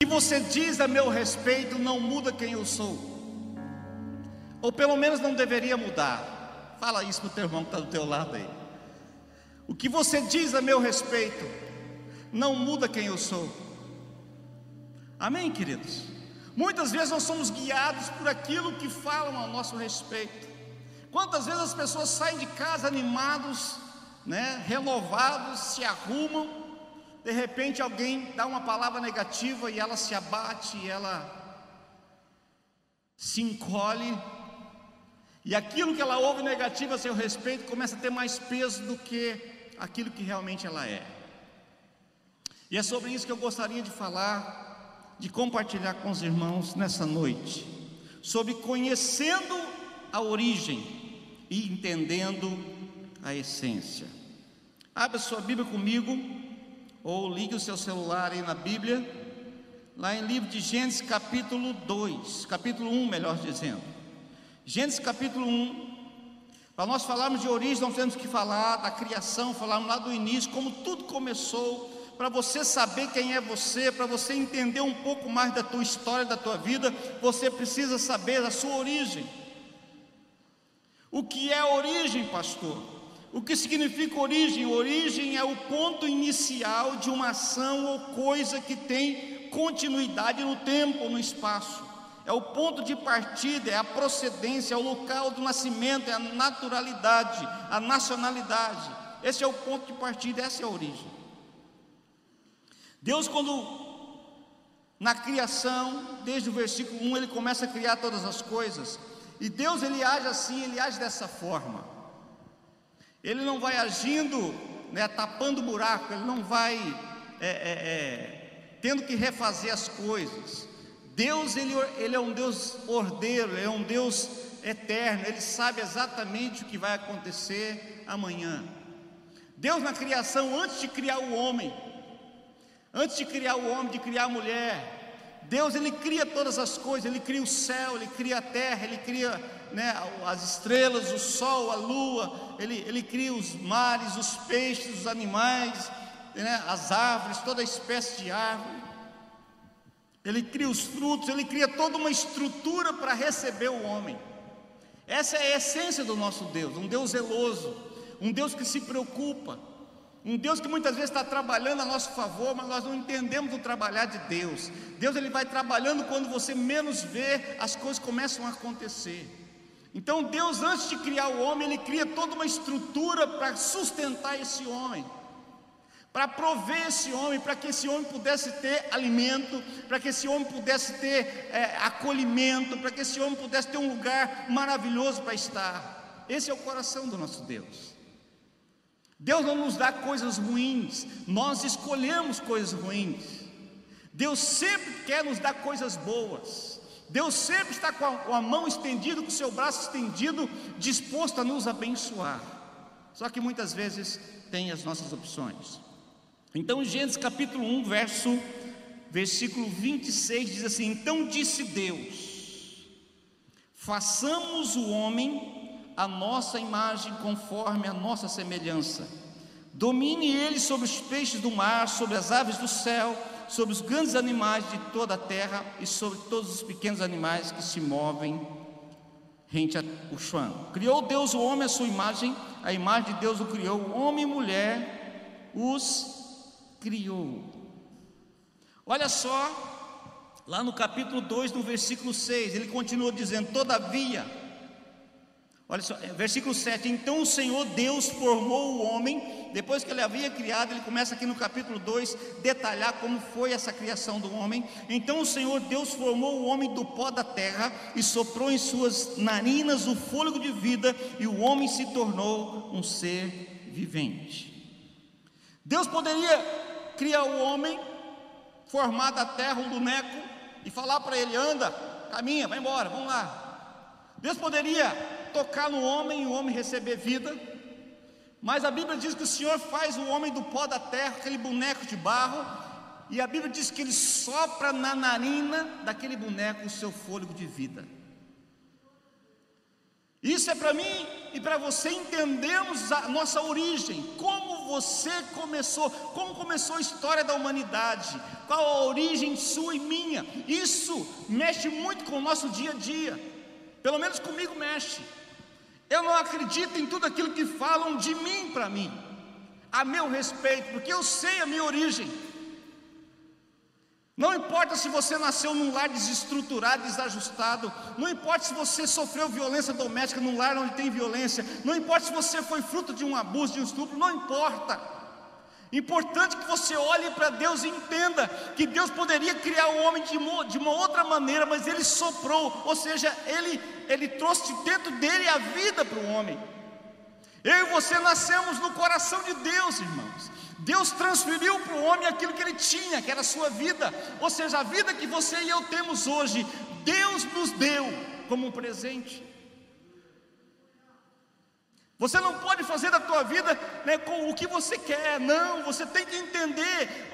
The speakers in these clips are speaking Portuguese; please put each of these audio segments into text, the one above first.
que você diz a meu respeito não muda quem eu sou, ou pelo menos não deveria mudar. Fala isso para o teu irmão que está do teu lado aí. O que você diz a meu respeito não muda quem eu sou. Amém, queridos? Muitas vezes nós somos guiados por aquilo que falam a nosso respeito. Quantas vezes as pessoas saem de casa animados, né, renovados, se arrumam, de repente alguém dá uma palavra negativa e ela se abate, ela se encolhe, e aquilo que ela ouve negativo a seu respeito começa a ter mais peso do que aquilo que realmente ela é. E é sobre isso que eu gostaria de falar, de compartilhar com os irmãos nessa noite, sobre conhecendo a origem e entendendo a essência. Abra sua Bíblia comigo ou ligue o seu celular aí na Bíblia, lá em livro de Gênesis capítulo 2, capítulo 1, melhor dizendo. Gênesis capítulo 1. Para nós falarmos de origem, nós temos que falar da criação, falarmos lá do início, como tudo começou, para você saber quem é você, para você entender um pouco mais da tua história, da tua vida, você precisa saber a sua origem. O que é origem, pastor? O que significa origem? Origem é o ponto inicial de uma ação ou coisa que tem continuidade no tempo no espaço. É o ponto de partida, é a procedência, é o local do nascimento, é a naturalidade, a nacionalidade. Esse é o ponto de partida, essa é a origem. Deus, quando na criação, desde o versículo 1, ele começa a criar todas as coisas. E Deus ele age assim, ele age dessa forma. Ele não vai agindo, né, tapando buraco, ele não vai é, é, é, tendo que refazer as coisas. Deus, ele, ele é um Deus ordeiro, é um Deus eterno, ele sabe exatamente o que vai acontecer amanhã. Deus, na criação, antes de criar o homem, antes de criar o homem, de criar a mulher, Deus ele cria todas as coisas, ele cria o céu, ele cria a terra, ele cria né, as estrelas, o sol, a lua, ele, ele cria os mares, os peixes, os animais, né, as árvores, toda espécie de árvore. Ele cria os frutos, ele cria toda uma estrutura para receber o homem. Essa é a essência do nosso Deus, um Deus zeloso, um Deus que se preocupa, um Deus que muitas vezes está trabalhando a nosso favor, mas nós não entendemos o trabalhar de Deus. Deus ele vai trabalhando quando você menos vê, as coisas começam a acontecer. Então Deus, antes de criar o homem, ele cria toda uma estrutura para sustentar esse homem, para prover esse homem, para que esse homem pudesse ter alimento, para que esse homem pudesse ter é, acolhimento, para que esse homem pudesse ter um lugar maravilhoso para estar. Esse é o coração do nosso Deus. Deus não nos dá coisas ruins, nós escolhemos coisas ruins. Deus sempre quer nos dar coisas boas. Deus sempre está com a, com a, mão estendida, com o seu braço estendido, disposto a nos abençoar. Só que muitas vezes tem as nossas opções. Então, Gênesis capítulo 1, verso, versículo 26 diz assim: Então disse Deus: Façamos o homem a nossa imagem conforme a nossa semelhança. Domine ele sobre os peixes do mar, sobre as aves do céu, sobre os grandes animais de toda a terra e sobre todos os pequenos animais que se movem rente ao chão. Criou Deus o homem à sua imagem, a imagem de Deus o criou, homem e mulher os criou. Olha só, lá no capítulo 2, no versículo 6, ele continua dizendo: Todavia, Olha só, é, versículo 7: Então o Senhor Deus formou o homem, depois que ele havia criado, ele começa aqui no capítulo 2 detalhar como foi essa criação do homem. Então o Senhor Deus formou o homem do pó da terra e soprou em suas narinas o fôlego de vida, e o homem se tornou um ser vivente. Deus poderia criar o homem, formar da terra um boneco e falar para ele: anda, caminha, vai embora, vamos lá. Deus poderia tocar no homem e o homem receber vida. Mas a Bíblia diz que o Senhor faz o homem do pó da terra, aquele boneco de barro, e a Bíblia diz que ele sopra na narina daquele boneco o seu fôlego de vida. Isso é para mim e para você entendermos a nossa origem, como você começou, como começou a história da humanidade, qual a origem sua e minha. Isso mexe muito com o nosso dia a dia, pelo menos comigo mexe. Eu não acredito em tudo aquilo que falam de mim para mim, a meu respeito, porque eu sei a minha origem. Não importa se você nasceu num lar desestruturado, desajustado, não importa se você sofreu violência doméstica num lar onde tem violência, não importa se você foi fruto de um abuso, de um estupro, não importa. Importante que você olhe para Deus e entenda que Deus poderia criar o homem de uma, de uma outra maneira, mas Ele soprou, ou seja, Ele, Ele trouxe dentro dele a vida para o homem. Eu e você nascemos no coração de Deus, irmãos. Deus transferiu para o homem aquilo que ele tinha, que era a sua vida, ou seja, a vida que você e eu temos hoje, Deus nos deu como um presente. Você não pode fazer da tua vida né, com o que você quer, não. Você tem que entender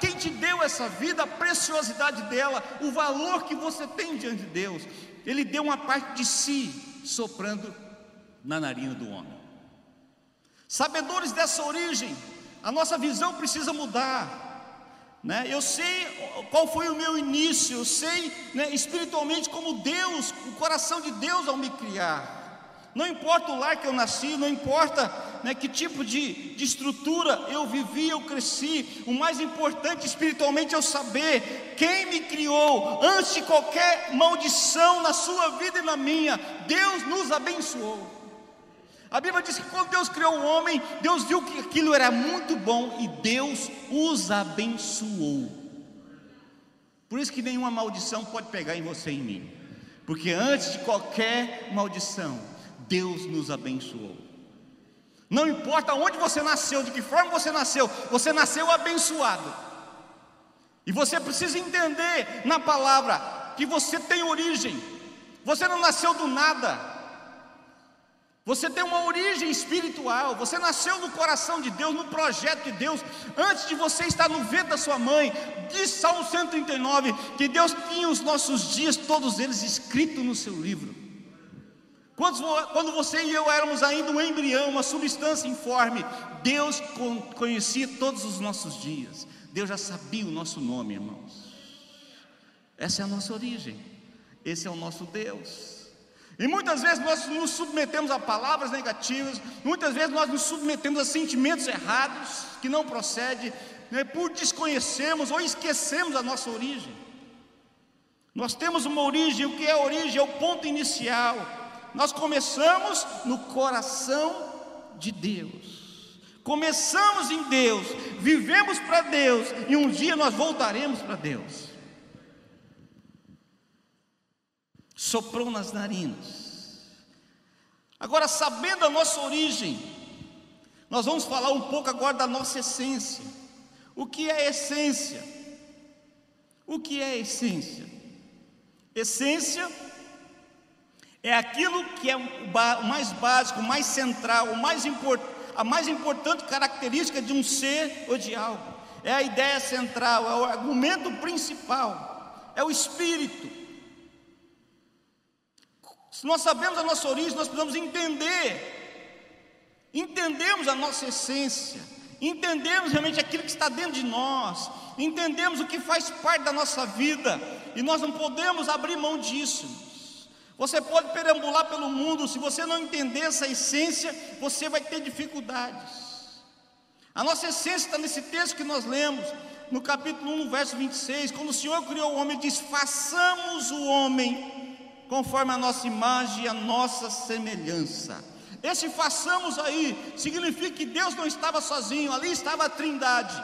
quem te deu essa vida, a preciosidade dela, o valor que você tem diante de Deus. Ele deu uma parte de si soprando na narina do homem. Sabedores dessa origem, a nossa visão precisa mudar. Né? Eu sei qual foi o meu início, eu sei né, espiritualmente como Deus, o coração de Deus ao me criar. Não importa o lar que eu nasci, não importa né, que tipo de, de estrutura eu vivi, eu cresci. O mais importante espiritualmente é eu saber quem me criou antes de qualquer maldição na sua vida e na minha. Deus nos abençoou. A Bíblia diz que quando Deus criou o homem, Deus viu que aquilo era muito bom e Deus os abençoou. Por isso que nenhuma maldição pode pegar em você e em mim. Porque antes de qualquer maldição, Deus nos abençoou. Não importa onde você nasceu, de que forma você nasceu, você nasceu abençoado. E você precisa entender na palavra que você tem origem. Você não nasceu do nada. Você tem uma origem espiritual, você nasceu no coração de Deus, no projeto de Deus, antes de você estar no ventre da sua mãe. Diz Salmo 139 que Deus tinha os nossos dias, todos eles escritos no seu livro. Quando você e eu éramos ainda um embrião, uma substância informe, Deus conhecia todos os nossos dias. Deus já sabia o nosso nome, irmãos. Essa é a nossa origem. Esse é o nosso Deus. E muitas vezes nós nos submetemos a palavras negativas, muitas vezes nós nos submetemos a sentimentos errados que não procedem, né, por desconhecermos ou esquecemos a nossa origem. Nós temos uma origem, o que é a origem? É o ponto inicial. Nós começamos no coração de Deus. Começamos em Deus, vivemos para Deus e um dia nós voltaremos para Deus. soprou nas narinas. Agora, sabendo a nossa origem, nós vamos falar um pouco agora da nossa essência. O que é essência? O que é essência? Essência é aquilo que é o mais básico, o mais central, o mais a mais importante característica de um ser ou de algo. É a ideia central, é o argumento principal, é o espírito. Se nós sabemos a nossa origem, nós precisamos entender, entendemos a nossa essência, entendemos realmente aquilo que está dentro de nós, entendemos o que faz parte da nossa vida, e nós não podemos abrir mão disso. Você pode perambular pelo mundo, se você não entender essa essência, você vai ter dificuldades. A nossa essência está nesse texto que nós lemos, no capítulo 1, no verso 26, quando o Senhor criou o homem, diz: façamos o homem conforme a nossa imagem e a nossa semelhança. Esse façamos aí significa que Deus não estava sozinho, ali estava a Trindade.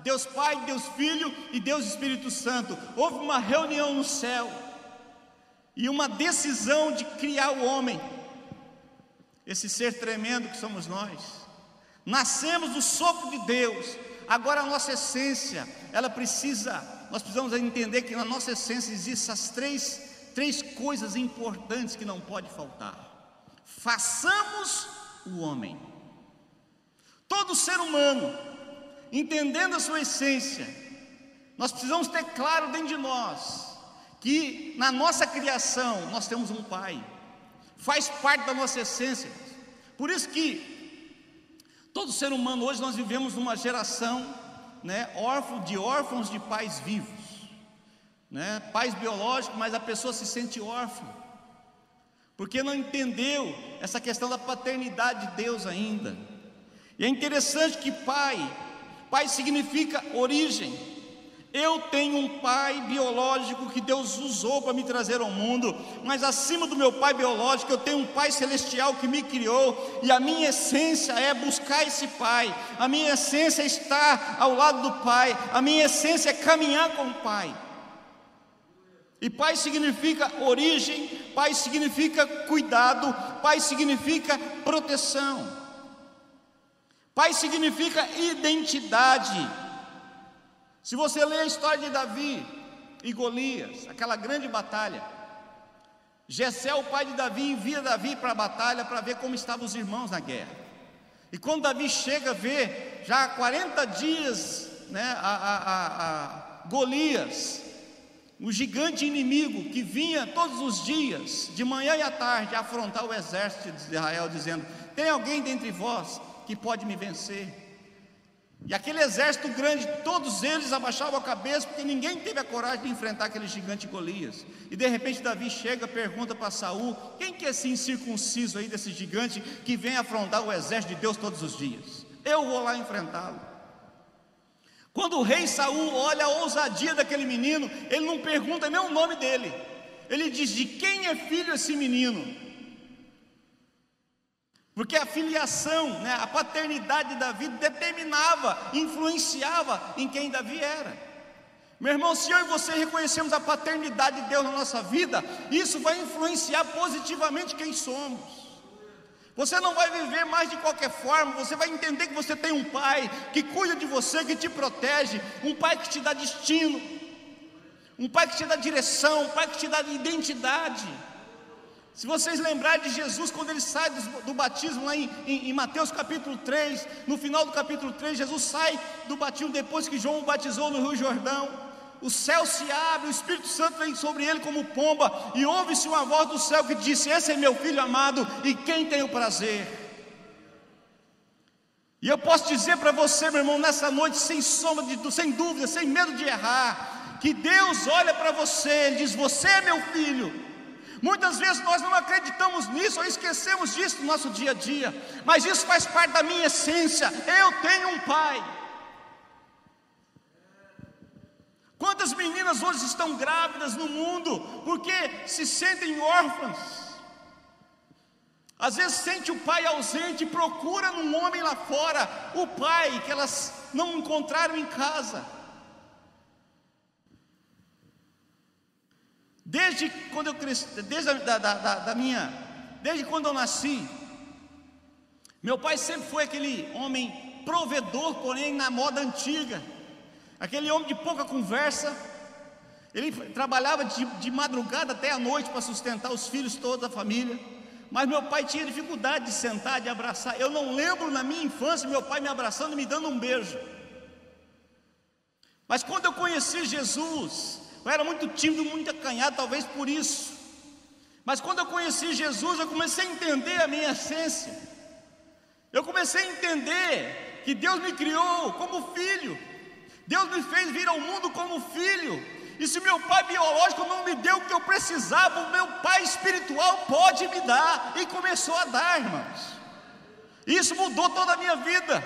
Deus Pai, Deus Filho e Deus Espírito Santo. Houve uma reunião no céu e uma decisão de criar o homem, esse ser tremendo que somos nós. Nascemos do sopro de Deus, agora a nossa essência, ela precisa, nós precisamos entender que na nossa essência existem essas três três coisas importantes que não pode faltar. Façamos o homem. Todo ser humano, entendendo a sua essência, nós precisamos ter claro dentro de nós que na nossa criação nós temos um pai. Faz parte da nossa essência. Por isso que Todo ser humano hoje nós vivemos numa geração, né, órfão de órfãos de pais vivos, né, pais biológicos, mas a pessoa se sente órfã, porque não entendeu essa questão da paternidade de Deus ainda. E é interessante que pai, pai significa origem. Eu tenho um pai biológico que Deus usou para me trazer ao mundo, mas acima do meu pai biológico, eu tenho um pai celestial que me criou, e a minha essência é buscar esse pai, a minha essência é estar ao lado do pai, a minha essência é caminhar com o pai. E pai significa origem, pai significa cuidado, pai significa proteção, pai significa identidade. Se você ler a história de Davi e Golias, aquela grande batalha, Jessé, o pai de Davi, envia Davi para a batalha para ver como estavam os irmãos na guerra. E quando Davi chega, vê já há 40 dias né, a, a, a, a Golias, o gigante inimigo que vinha todos os dias, de manhã e à tarde, afrontar o exército de Israel, dizendo: Tem alguém dentre vós que pode me vencer? E aquele exército grande, todos eles abaixavam a cabeça, porque ninguém teve a coragem de enfrentar aquele gigante Golias. E de repente Davi chega, pergunta para Saul: quem que é esse incircunciso aí desse gigante que vem afrontar o exército de Deus todos os dias? Eu vou lá enfrentá-lo. Quando o rei Saul olha a ousadia daquele menino, ele não pergunta nem o nome dele. Ele diz: de quem é filho esse menino? Porque a filiação, né, a paternidade de Davi determinava, influenciava em quem Davi era. Meu irmão, se eu e você reconhecemos a paternidade de Deus na nossa vida, isso vai influenciar positivamente quem somos. Você não vai viver mais de qualquer forma, você vai entender que você tem um pai que cuida de você, que te protege, um pai que te dá destino, um pai que te dá direção, um pai que te dá identidade. Se vocês lembrarem de Jesus, quando ele sai do, do batismo, lá em, em, em, Mateus capítulo 3, no final do capítulo 3, Jesus sai do batismo depois que João o batizou no Rio Jordão. O céu se abre, o Espírito Santo vem sobre ele como pomba, e ouve-se uma voz do céu que disse: Esse é meu filho amado, e quem tem o prazer. E eu posso dizer para você, meu irmão, nessa noite, sem sombra de, sem dúvida, sem medo de errar, que Deus olha para você, Ele diz: Você é meu filho, Muitas vezes nós não acreditamos nisso ou esquecemos disso no nosso dia a dia, mas isso faz parte da minha essência. Eu tenho um pai. Quantas meninas hoje estão grávidas no mundo porque se sentem órfãs? Às vezes sente o pai ausente e procura num homem lá fora o pai que elas não encontraram em casa. Desde quando eu cresci, desde a, da, da, da minha, desde quando eu nasci, meu pai sempre foi aquele homem provedor, porém na moda antiga, aquele homem de pouca conversa. Ele trabalhava de, de madrugada até a noite para sustentar os filhos toda a família. Mas meu pai tinha dificuldade de sentar, de abraçar. Eu não lembro na minha infância meu pai me abraçando e me dando um beijo. Mas quando eu conheci Jesus, eu era muito tímido, muito acanhado, talvez por isso. Mas quando eu conheci Jesus, eu comecei a entender a minha essência. Eu comecei a entender que Deus me criou como filho. Deus me fez vir ao mundo como filho. E se meu pai biológico não me deu o que eu precisava, o meu pai espiritual pode me dar. E começou a dar, irmãos. Isso mudou toda a minha vida.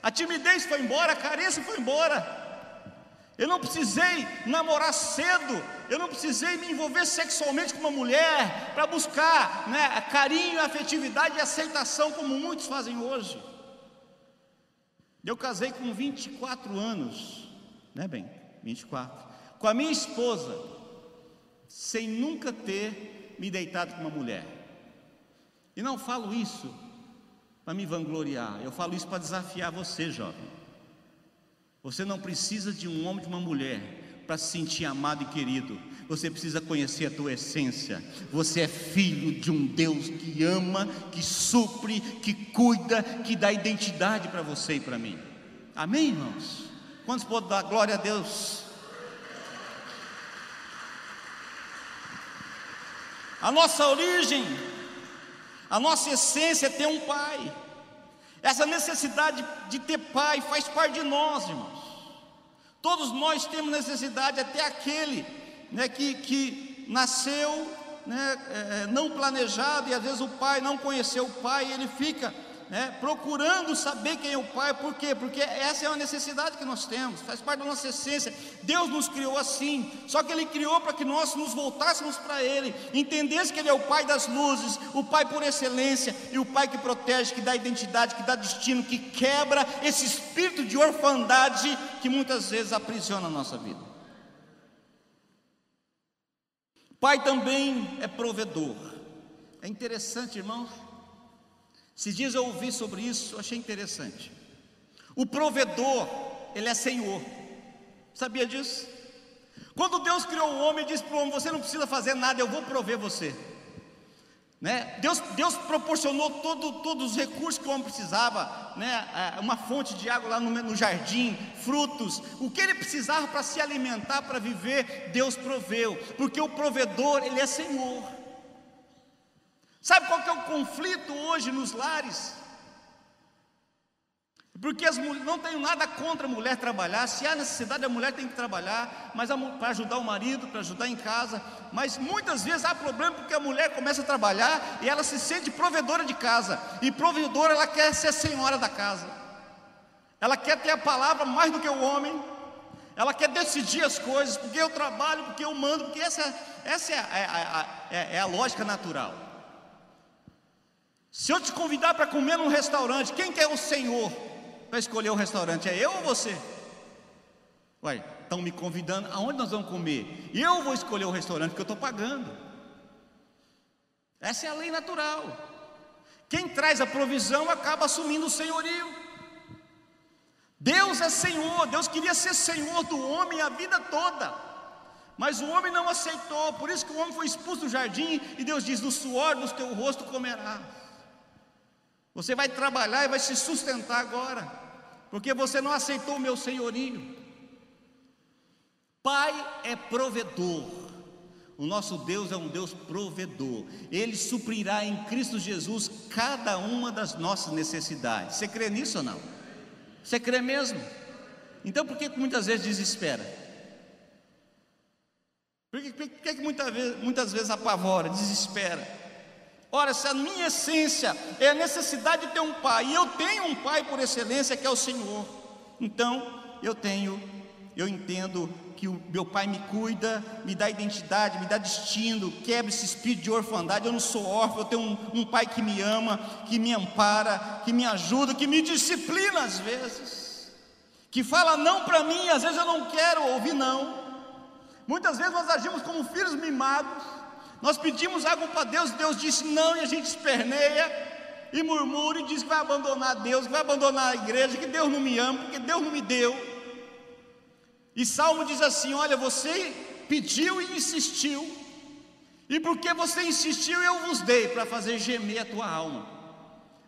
A timidez foi embora, a carência foi embora. Eu não precisei namorar cedo, eu não precisei me envolver sexualmente com uma mulher para buscar né, carinho, afetividade e aceitação, como muitos fazem hoje. Eu casei com 24 anos, né, bem? 24. Com a minha esposa, sem nunca ter me deitado com uma mulher. E não falo isso para me vangloriar, eu falo isso para desafiar você, jovem. Você não precisa de um homem, de uma mulher, para se sentir amado e querido. Você precisa conhecer a tua essência. Você é filho de um Deus que ama, que supre, que cuida, que dá identidade para você e para mim. Amém, irmãos? Quantos podem dar glória a Deus? A nossa origem, a nossa essência é ter um pai, Essa necessidade de ter pai faz parte de nós, irmãos. Todos nós temos necessidade, até aquele né, que, que nasceu né, é, não planejado e às vezes o pai não conheceu o pai, e ele fica né, procurando saber quem é o Pai, por quê? Porque essa é uma necessidade que nós temos, faz parte da nossa essência. Deus nos criou assim, só que Ele criou para que nós nos voltássemos para Ele, entendesse que Ele é o Pai das luzes, o Pai por excelência e o Pai que protege, que dá identidade, que dá destino, que quebra esse espírito de orfandade que muitas vezes aprisiona a nossa vida. Pai também é provedor. É interessante, irmãos, esses dias eu ouvi sobre isso, achei interessante. O provedor, ele é Senhor. Sabia disso? Quando Deus criou o homem, disse para o homem: Você não precisa fazer nada, eu vou prover você. Né? Deus, Deus proporcionou todo, todos os recursos que o homem precisava, né? É, uma fonte de água lá no, no jardim, frutos, o que ele precisava para se alimentar, para viver, Deus proveu, porque o provedor, ele é Senhor. Sabe qual que é o conflito hoje nos lares? Porque as, não tenho nada contra a mulher trabalhar, se há necessidade a mulher tem que trabalhar, mas para ajudar o marido, para ajudar em casa, mas muitas vezes há problema porque a mulher começa a trabalhar e ela se sente provedora de casa, e provedora ela quer ser senhora da casa, ela quer ter a palavra mais do que o homem, ela quer decidir as coisas, porque eu trabalho, porque eu mando, porque essa, essa é, a, é, é, é a lógica natural. Se eu te convidar para comer num restaurante, quem quer o Senhor para escolher o restaurante? É eu ou você? Uai, estão me convidando, aonde nós vamos comer? Eu vou escolher o restaurante que eu estou pagando. Essa é a lei natural. Quem traz a provisão acaba assumindo o senhorio. Deus é Senhor, Deus queria ser Senhor do homem a vida toda. Mas o homem não aceitou, por isso que o homem foi expulso do jardim, e Deus diz: No suor do teu rosto comerás. Você vai trabalhar e vai se sustentar agora, porque você não aceitou o meu senhorio. Pai é provedor. O nosso Deus é um Deus provedor. Ele suprirá em Cristo Jesus cada uma das nossas necessidades. Você crê nisso ou não? Você crê mesmo? Então por que muitas vezes desespera? Por que, por que muitas vezes, muitas vezes apavora, desespera? Ora, se a minha essência é a necessidade de ter um pai, e eu tenho um pai por excelência que é o Senhor, então eu tenho, eu entendo que o meu pai me cuida, me dá identidade, me dá destino, quebra esse espírito de orfandade. Eu não sou órfão, eu tenho um, um pai que me ama, que me ampara, que me ajuda, que me disciplina às vezes, que fala não para mim, às vezes eu não quero ouvir não. Muitas vezes nós agimos como filhos mimados nós pedimos algo para Deus, Deus disse não, e a gente esperneia e murmura e diz que vai abandonar Deus, que vai abandonar a igreja, que Deus não me ama, porque Deus não me deu. E Salmo diz assim: Olha, você pediu e insistiu, e porque você insistiu, eu vos dei para fazer gemer a tua alma.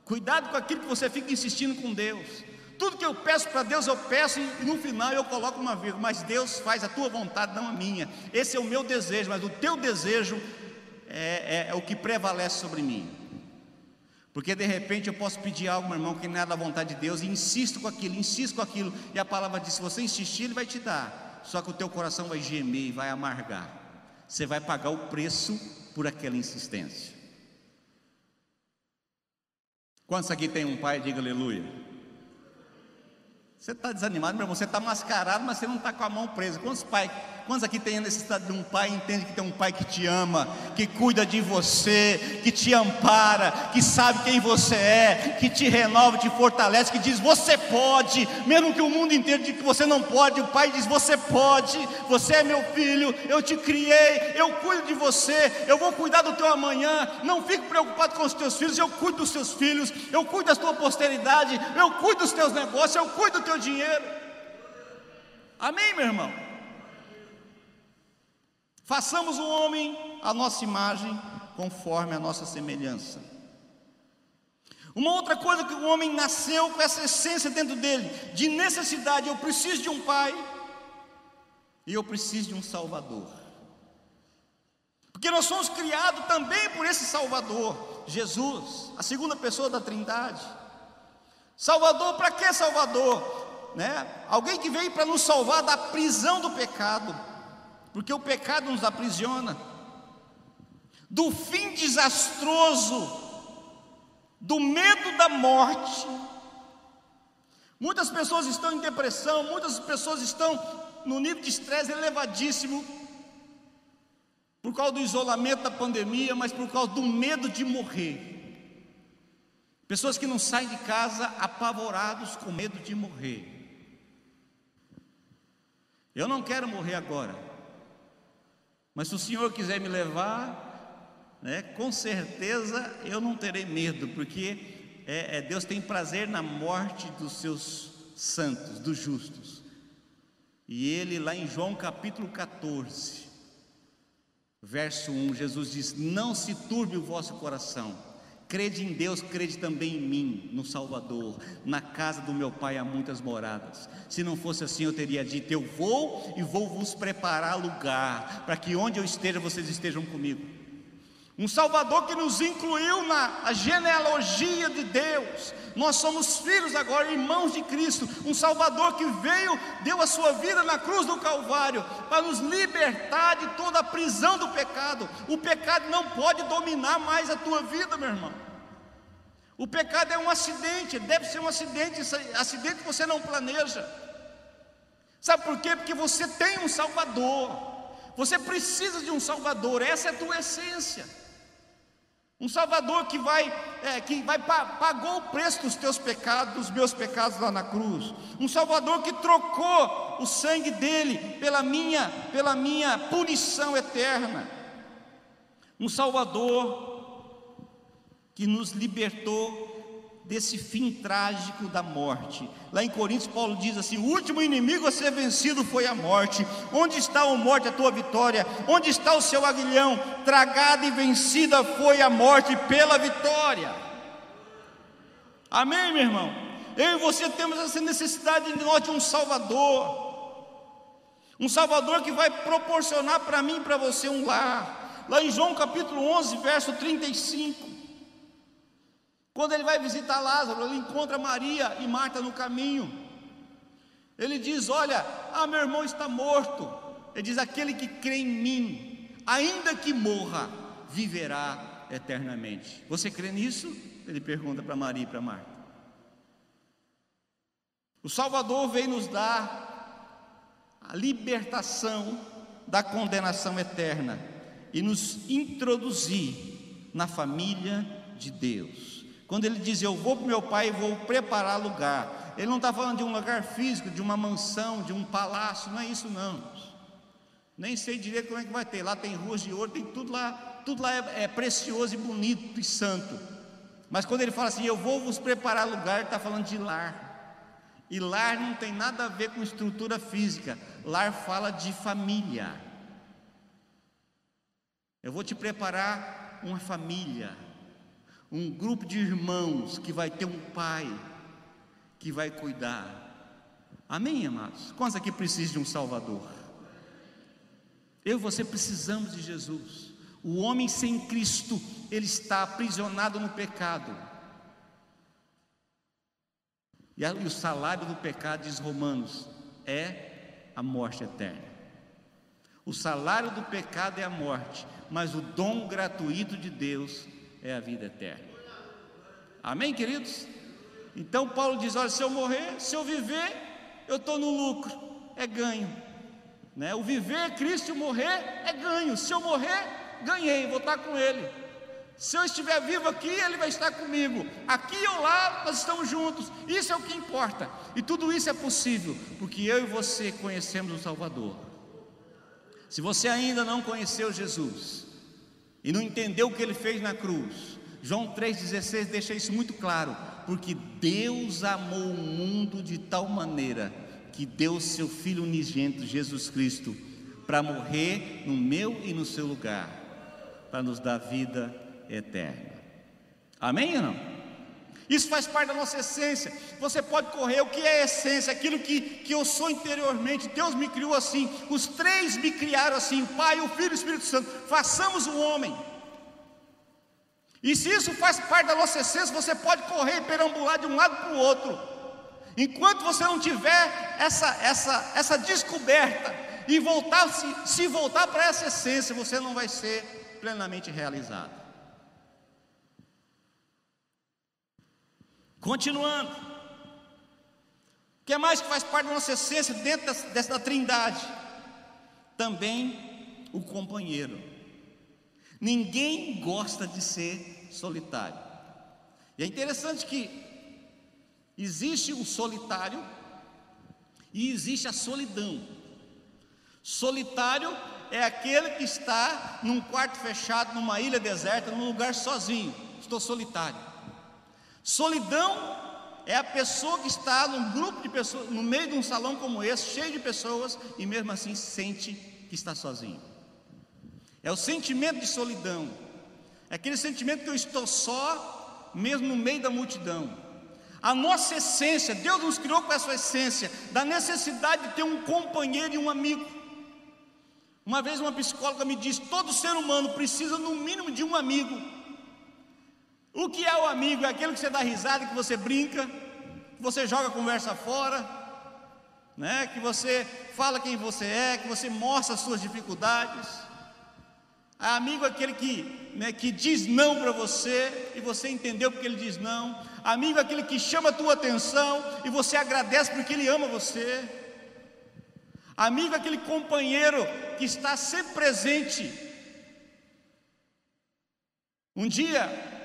Cuidado com aquilo que você fica insistindo com Deus. Tudo que eu peço para Deus, eu peço e no final eu coloco uma vírgula, mas Deus faz a tua vontade, não a minha. Esse é o meu desejo, mas o teu desejo é, é, é o que prevalece sobre mim. Porque de repente eu posso pedir algo, meu irmão, que não é da vontade de Deus, e insisto com aquilo, insisto com aquilo, e a palavra diz: se você insistir, Ele vai te dar, só que o teu coração vai gemer e vai amargar. Você vai pagar o preço por aquela insistência. Quantos aqui tem um pai? Diga aleluia. Você está desanimado, meu irmão, você está mascarado, mas você não está com a mão presa. Quantos pais Quantos aqui tem a necessidade de um pai, entende que tem um pai que te ama, que cuida de você, que te ampara, que sabe quem você é, que te renova, te fortalece, que diz você pode, mesmo que o mundo inteiro diga que você não pode, o pai diz você pode, você é meu filho, eu te criei, eu cuido de você, eu vou cuidar do teu amanhã, não fique preocupado com os teus filhos, eu cuido dos seus filhos, eu cuido da tua posteridade, eu cuido dos teus negócios, eu cuido do teu dinheiro. Amém, meu irmão? Façamos o homem a nossa imagem, conforme a nossa semelhança. Uma outra coisa que o homem nasceu com essa essência dentro dele, de necessidade, eu preciso de um pai e eu preciso de um salvador. Porque nós somos criados também por esse salvador, Jesus, a segunda pessoa da Trindade. Salvador, para que Salvador? Né? Alguém que veio para nos salvar da prisão do pecado, porque o pecado nos aprisiona, do fim desastroso, do medo da morte. Muitas pessoas estão em depressão, muitas pessoas estão no nível de estresse elevadíssimo, por causa do isolamento da pandemia, mas por causa do medo de morrer. Pessoas que não saem de casa apavorados com medo de morrer. Eu não quero morrer agora, mas se o Senhor quiser me levar, né, com certeza eu não terei medo, porque é, é, Deus tem prazer na morte dos seus santos, dos justos. E ele, lá em João capítulo 14, verso 1, Jesus diz: Não se turbe o vosso coração. Crede em Deus, crede também em mim, no Salvador. Na casa do meu Pai há muitas moradas. Se não fosse assim, eu teria dito: Eu vou e vou vos preparar lugar, para que onde eu esteja, vocês estejam comigo. Um Salvador que nos incluiu na genealogia de Deus. Nós somos filhos agora, irmãos de Cristo. Um Salvador que veio, deu a sua vida na cruz do Calvário para nos libertar de toda a prisão do pecado. O pecado não pode dominar mais a tua vida, meu irmão. O pecado é um acidente, deve ser um acidente, acidente que você não planeja. Sabe por quê? Porque você tem um Salvador. Você precisa de um Salvador, essa é a tua essência. Um Salvador que vai, é, que vai pagou o preço dos teus pecados, dos meus pecados lá na cruz. Um Salvador que trocou o sangue dele pela minha, pela minha punição eterna. Um Salvador que nos libertou desse fim trágico da morte. Lá em Coríntios, Paulo diz assim: o último inimigo a ser vencido foi a morte. Onde está, a morte, a tua vitória? Onde está o seu aguilhão? Tragada e vencida foi a morte pela vitória. Amém, meu irmão? Eu e você temos essa necessidade de nós de um Salvador. Um Salvador que vai proporcionar para mim e para você um lar. Lá em João capítulo 11, verso 35. Quando ele vai visitar Lázaro, ele encontra Maria e Marta no caminho. Ele diz: Olha, ah, meu irmão está morto. Ele diz: Aquele que crê em mim, ainda que morra, viverá eternamente. Você crê nisso? Ele pergunta para Maria e para Marta. O Salvador veio nos dar a libertação da condenação eterna e nos introduzir na família de Deus. Quando ele diz eu vou para o meu pai e vou preparar lugar, ele não está falando de um lugar físico, de uma mansão, de um palácio, não é isso não. Nem sei direito como é que vai ter. Lá tem ruas de ouro, tem tudo lá, tudo lá é, é precioso e bonito e santo. Mas quando ele fala assim, eu vou vos preparar lugar, ele está falando de lar. E lar não tem nada a ver com estrutura física. Lar fala de família. Eu vou te preparar uma família um grupo de irmãos que vai ter um pai que vai cuidar. Amém, amados? Quantos aqui precisam de um Salvador? Eu e você precisamos de Jesus. O homem sem Cristo, ele está aprisionado no pecado. E o salário do pecado, diz Romanos, é a morte eterna. O salário do pecado é a morte, mas o dom gratuito de Deus é a vida eterna. Amém, queridos? Então Paulo diz: olha, se eu morrer, se eu viver, eu estou no lucro, é ganho. Né? O viver é Cristo morrer é ganho. Se eu morrer, ganhei, vou estar com Ele. Se eu estiver vivo aqui, Ele vai estar comigo. Aqui ou lá, nós estamos juntos. Isso é o que importa. E tudo isso é possível, porque eu e você conhecemos o Salvador. Se você ainda não conheceu Jesus, e não entendeu o que ele fez na cruz. João 3,16 deixa isso muito claro, porque Deus amou o mundo de tal maneira que deu seu Filho unigênito, Jesus Cristo, para morrer no meu e no seu lugar, para nos dar vida eterna. Amém ou não? Isso faz parte da nossa essência. Você pode correr o que é essência, aquilo que, que eu sou interiormente. Deus me criou assim, os três me criaram assim: o Pai, o Filho e o Espírito Santo. Façamos o homem. E se isso faz parte da nossa essência, você pode correr e perambular de um lado para o outro. Enquanto você não tiver essa, essa, essa descoberta e voltar, se, se voltar para essa essência, você não vai ser plenamente realizado. Continuando. O que é mais que faz parte da nossa essência dentro dessa, dessa trindade? Também o companheiro. Ninguém gosta de ser solitário. E é interessante que existe o solitário e existe a solidão. Solitário é aquele que está num quarto fechado, numa ilha deserta, num lugar sozinho. Estou solitário. Solidão é a pessoa que está num grupo de pessoas, no meio de um salão como esse, cheio de pessoas, e mesmo assim sente que está sozinho. É o sentimento de solidão. É aquele sentimento que eu estou só, mesmo no meio da multidão. A nossa essência, Deus nos criou com essa essência, da necessidade de ter um companheiro e um amigo. Uma vez uma psicóloga me disse: todo ser humano precisa no mínimo de um amigo. O que é o amigo? É aquele que você dá risada, que você brinca, que você joga a conversa fora, né? que você fala quem você é, que você mostra as suas dificuldades. Amigo é aquele que, né, que diz não para você e você entendeu porque ele diz não. Amigo é aquele que chama a tua atenção e você agradece porque ele ama você. Amigo é aquele companheiro que está sempre presente. Um dia,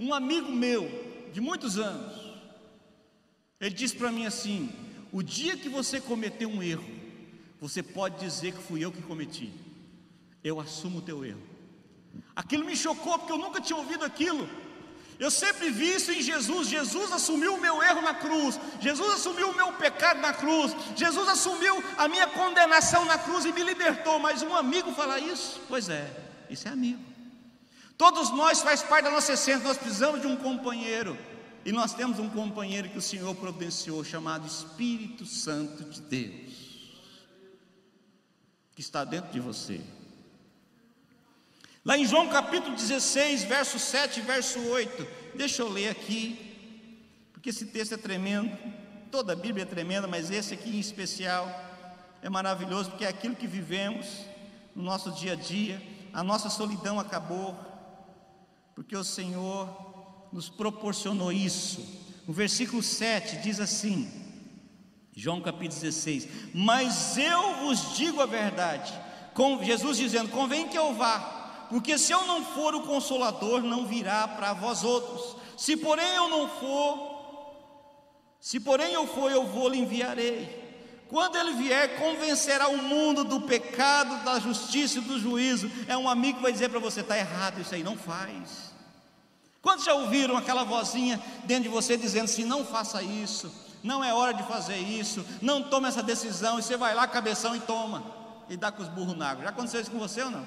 um amigo meu, de muitos anos, ele disse para mim assim: o dia que você cometer um erro, você pode dizer que fui eu que cometi eu assumo o teu erro. Aquilo me chocou porque eu nunca tinha ouvido aquilo. Eu sempre vi isso em Jesus. Jesus assumiu o meu erro na cruz. Jesus assumiu o meu pecado na cruz. Jesus assumiu a minha condenação na cruz e me libertou. Mas um amigo falar isso? Pois é, isso é amigo. Todos nós faz parte da nossa essência. Nós precisamos de um companheiro. E nós temos um companheiro que o Senhor providenciou, chamado Espírito Santo de Deus, que está dentro de você. Lá em João capítulo 16, verso 7 verso 8, deixa eu ler aqui, porque esse texto é tremendo, toda a Bíblia é tremenda, mas esse aqui em especial é maravilhoso, porque é aquilo que vivemos no nosso dia a dia, a nossa solidão acabou, porque o Senhor nos proporcionou isso. O versículo 7 diz assim, João capítulo 16: Mas eu vos digo a verdade, com Jesus dizendo: Convém que eu vá porque se eu não for o consolador, não virá para vós outros. Se porém eu não for, se porém eu for, eu vou lhe enviarei. Quando ele vier, convencerá o mundo do pecado, da justiça e do juízo. É um amigo que vai dizer para você: está errado, isso aí não faz. Quantos já ouviram aquela vozinha dentro de você dizendo assim: não faça isso, não é hora de fazer isso, não tome essa decisão, e você vai lá, cabeção e toma, e dá com os burros na água. Já aconteceu isso com você ou não?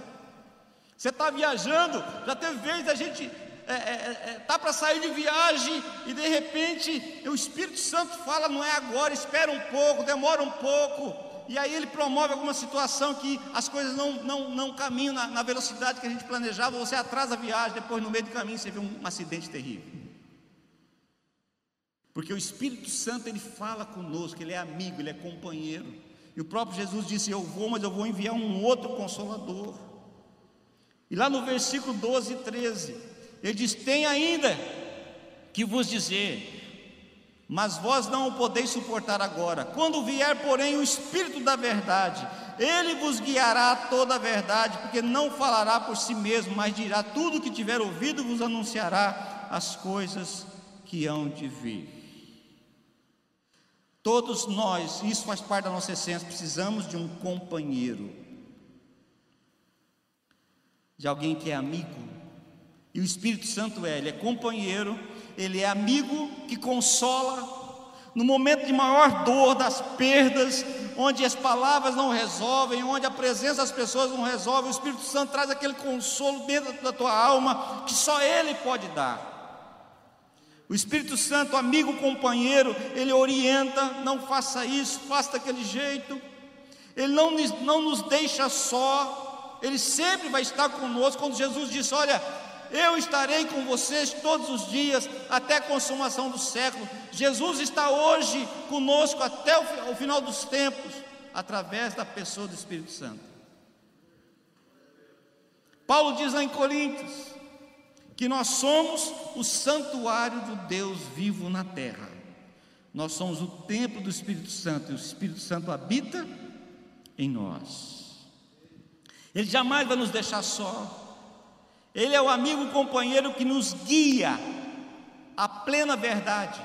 Você está viajando, já teve vez a gente é, é, é, tá para sair de viagem e de repente o Espírito Santo fala, não é agora, espera um pouco, demora um pouco, e aí ele promove alguma situação que as coisas não, não, não caminham na, na velocidade que a gente planejava, você atrasa a viagem, depois no meio do caminho você vê um, um acidente terrível. Porque o Espírito Santo ele fala conosco, ele é amigo, ele é companheiro. E o próprio Jesus disse: Eu vou, mas eu vou enviar um outro consolador. E lá no versículo 12 e 13, ele diz: Tem ainda que vos dizer, mas vós não o podeis suportar agora. Quando vier, porém, o Espírito da Verdade, ele vos guiará a toda a verdade, porque não falará por si mesmo, mas dirá tudo o que tiver ouvido, vos anunciará as coisas que hão de vir. Todos nós, isso faz parte da nossa essência, precisamos de um companheiro de alguém que é amigo. E o Espírito Santo é, ele é companheiro, ele é amigo que consola no momento de maior dor, das perdas, onde as palavras não resolvem, onde a presença das pessoas não resolve, o Espírito Santo traz aquele consolo dentro da tua alma que só ele pode dar. O Espírito Santo, amigo, companheiro, ele orienta, não faça isso, faça daquele jeito. Ele não, não nos deixa só, ele sempre vai estar conosco. Quando Jesus disse: Olha, Eu estarei com vocês todos os dias, até a consumação do século. Jesus está hoje conosco até o final dos tempos, através da pessoa do Espírito Santo. Paulo diz lá em Coríntios que nós somos o santuário do Deus vivo na terra. Nós somos o templo do Espírito Santo e o Espírito Santo habita em nós. Ele jamais vai nos deixar só. Ele é o amigo companheiro que nos guia à plena verdade.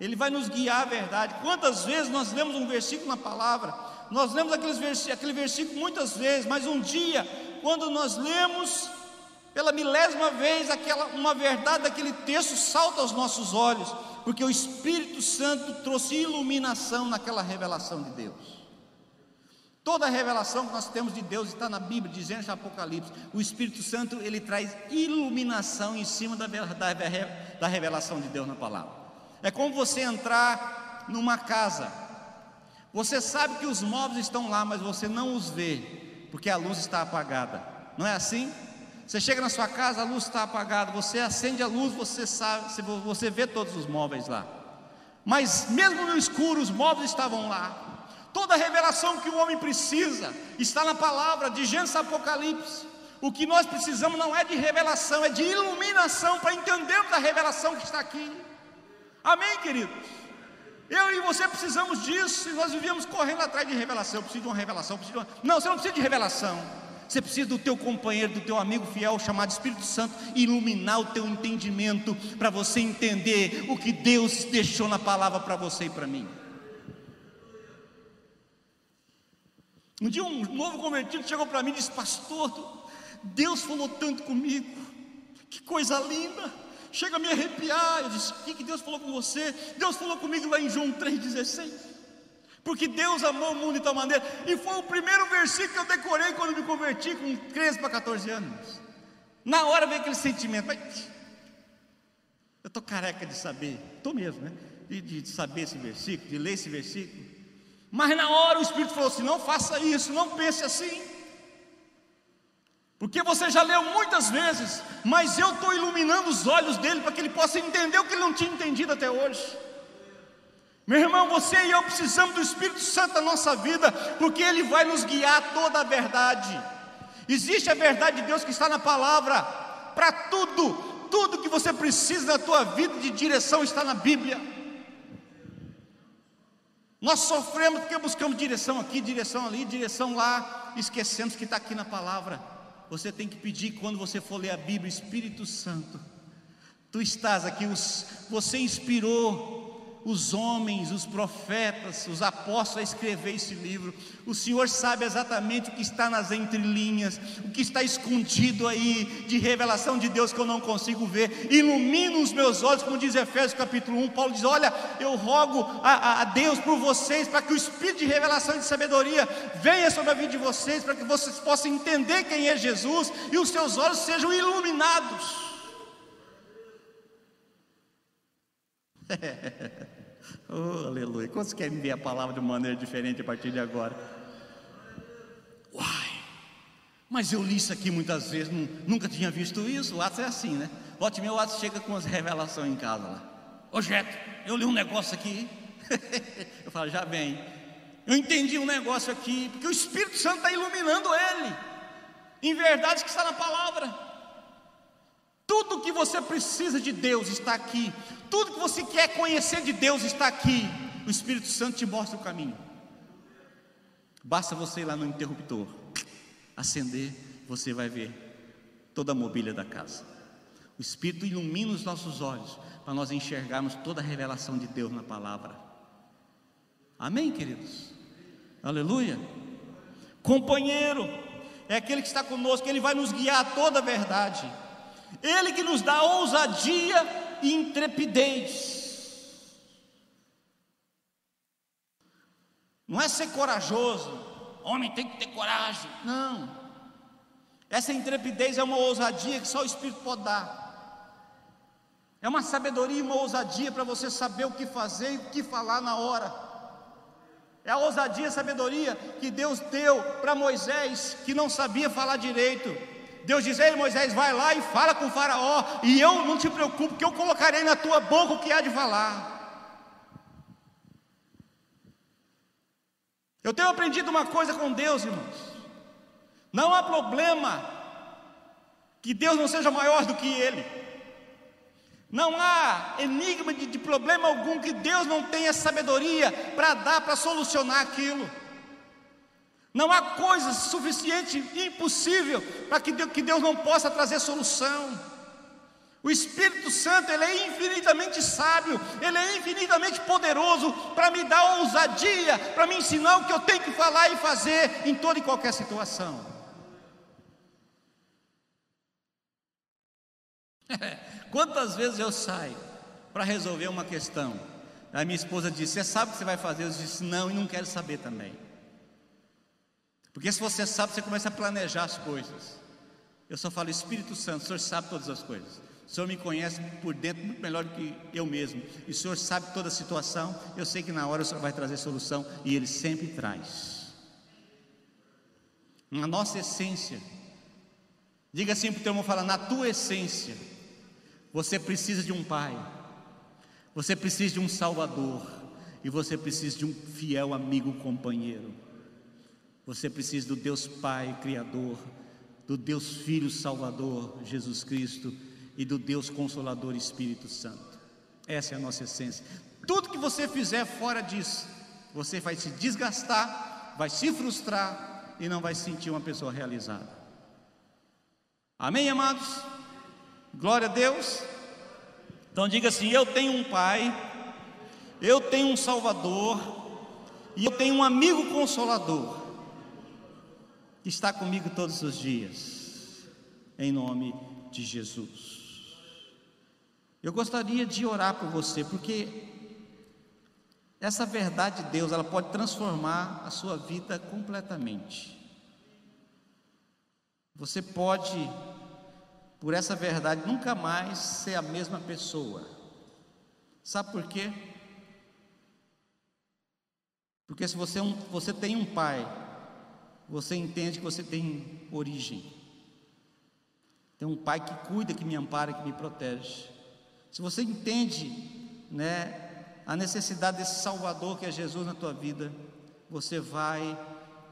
Ele vai nos guiar à verdade. Quantas vezes nós lemos um versículo na palavra? Nós lemos aquele versículo muitas vezes, mas um dia, quando nós lemos pela milésima vez aquela uma verdade daquele texto salta aos nossos olhos, porque o Espírito Santo trouxe iluminação naquela revelação de Deus. Toda a revelação que nós temos de Deus está na Bíblia, dizendo em Apocalipse. O Espírito Santo ele traz iluminação em cima da, da, da revelação de Deus na palavra. É como você entrar numa casa. Você sabe que os móveis estão lá, mas você não os vê, porque a luz está apagada. Não é assim? Você chega na sua casa, a luz está apagada, você acende a luz, você sabe, você vê todos os móveis lá. Mas mesmo no escuro, os móveis estavam lá. Toda revelação que o homem precisa está na palavra de Gênesis Apocalipse. O que nós precisamos não é de revelação, é de iluminação para entendermos a revelação que está aqui. Amém, queridos? Eu e você precisamos disso, e nós vivíamos correndo atrás de revelação. Eu preciso de uma revelação, preciso uma... Não, você não precisa de revelação. Você precisa do teu companheiro, do teu amigo fiel, chamado Espírito Santo, iluminar o teu entendimento para você entender o que Deus deixou na palavra para você e para mim. Um dia um novo convertido chegou para mim e disse: Pastor, Deus falou tanto comigo, que coisa linda, chega a me arrepiar. Eu disse: O que, Deus falou com você? Deus falou comigo lá em João 3,16. Porque Deus amou o mundo de tal maneira, e foi o primeiro versículo que eu decorei quando me converti, com 13 para 14 anos. Na hora veio aquele sentimento, eu estou careca de saber, estou mesmo, né? De, de saber esse versículo, de ler esse versículo. Mas na hora o Espírito falou assim: não faça isso, não pense assim. Porque você já leu muitas vezes, mas eu estou iluminando os olhos dele para que ele possa entender o que ele não tinha entendido até hoje. Meu irmão, você e eu precisamos do Espírito Santo na nossa vida, porque ele vai nos guiar toda a verdade. Existe a verdade de Deus que está na palavra, para tudo, tudo que você precisa na tua vida de direção está na Bíblia. Nós sofremos porque buscamos direção aqui, direção ali, direção lá, esquecemos que está aqui na palavra. Você tem que pedir quando você for ler a Bíblia, Espírito Santo, tu estás aqui, você inspirou os homens, os profetas, os apóstolos a escrever esse livro. O Senhor sabe exatamente o que está nas entrelinhas, o que está escondido aí de revelação de Deus que eu não consigo ver. Ilumina os meus olhos, como diz Efésios capítulo 1. Paulo diz: Olha, eu rogo a, a Deus por vocês, para que o espírito de revelação e de sabedoria venha sobre a vida de vocês, para que vocês possam entender quem é Jesus e os seus olhos sejam iluminados. oh, aleluia. Quantos querem ver a palavra de maneira diferente a partir de agora? Uai, mas eu li isso aqui muitas vezes, nunca tinha visto isso. O Atos é assim, né? Volte meu Atos chega com as revelações em casa lá. Ô Jeto, eu li um negócio aqui. eu falo, já vem. Eu entendi um negócio aqui, porque o Espírito Santo está iluminando ele, em verdades que está na palavra. Tudo que você precisa de Deus está aqui. Tudo que você quer conhecer de Deus está aqui. O Espírito Santo te mostra o caminho. Basta você ir lá no interruptor, acender, você vai ver toda a mobília da casa. O Espírito ilumina os nossos olhos para nós enxergarmos toda a revelação de Deus na palavra. Amém, queridos? Aleluia. Companheiro é aquele que está conosco, ele vai nos guiar a toda a verdade. Ele que nos dá ousadia e intrepidez. Não é ser corajoso, homem tem que ter coragem. Não. Essa intrepidez é uma ousadia que só o Espírito pode dar. É uma sabedoria e uma ousadia para você saber o que fazer e o que falar na hora. É a ousadia e a sabedoria que Deus deu para Moisés, que não sabia falar direito. Deus diz: Ei Moisés, vai lá e fala com o Faraó, e eu não te preocupo, que eu colocarei na tua boca o que há de falar. Eu tenho aprendido uma coisa com Deus, irmãos. Não há problema que Deus não seja maior do que Ele. Não há enigma de, de problema algum que Deus não tenha sabedoria para dar, para solucionar aquilo. Não há coisa suficiente, impossível, para que Deus, que Deus não possa trazer solução. O Espírito Santo, ele é infinitamente sábio, ele é infinitamente poderoso para me dar ousadia, para me ensinar o que eu tenho que falar e fazer em toda e qualquer situação. Quantas vezes eu saio para resolver uma questão? A minha esposa disse: Você sabe o que você vai fazer? Eu disse: Não, e não quero saber também. Porque se você sabe, você começa a planejar as coisas. Eu só falo: Espírito Santo, o Senhor sabe todas as coisas. O Senhor me conhece por dentro muito melhor do que eu mesmo. E o Senhor sabe toda a situação. Eu sei que na hora o Senhor vai trazer solução. E Ele sempre traz. Na nossa essência. Diga assim para o teu irmão: fala, na tua essência. Você precisa de um pai. Você precisa de um salvador. E você precisa de um fiel amigo companheiro. Você precisa do Deus Pai Criador, do Deus Filho Salvador, Jesus Cristo e do Deus Consolador Espírito Santo. Essa é a nossa essência. Tudo que você fizer fora disso, você vai se desgastar, vai se frustrar e não vai se sentir uma pessoa realizada. Amém, amados? Glória a Deus. Então diga assim: Eu tenho um Pai, eu tenho um Salvador e eu tenho um amigo consolador está comigo todos os dias, em nome de Jesus. Eu gostaria de orar por você, porque essa verdade de Deus, ela pode transformar a sua vida completamente. Você pode, por essa verdade, nunca mais ser a mesma pessoa. Sabe por quê? Porque se você, é você tem um pai, você entende que você tem origem. Tem um pai que cuida, que me ampara, que me protege. Se você entende, né, a necessidade desse Salvador que é Jesus na tua vida, você vai,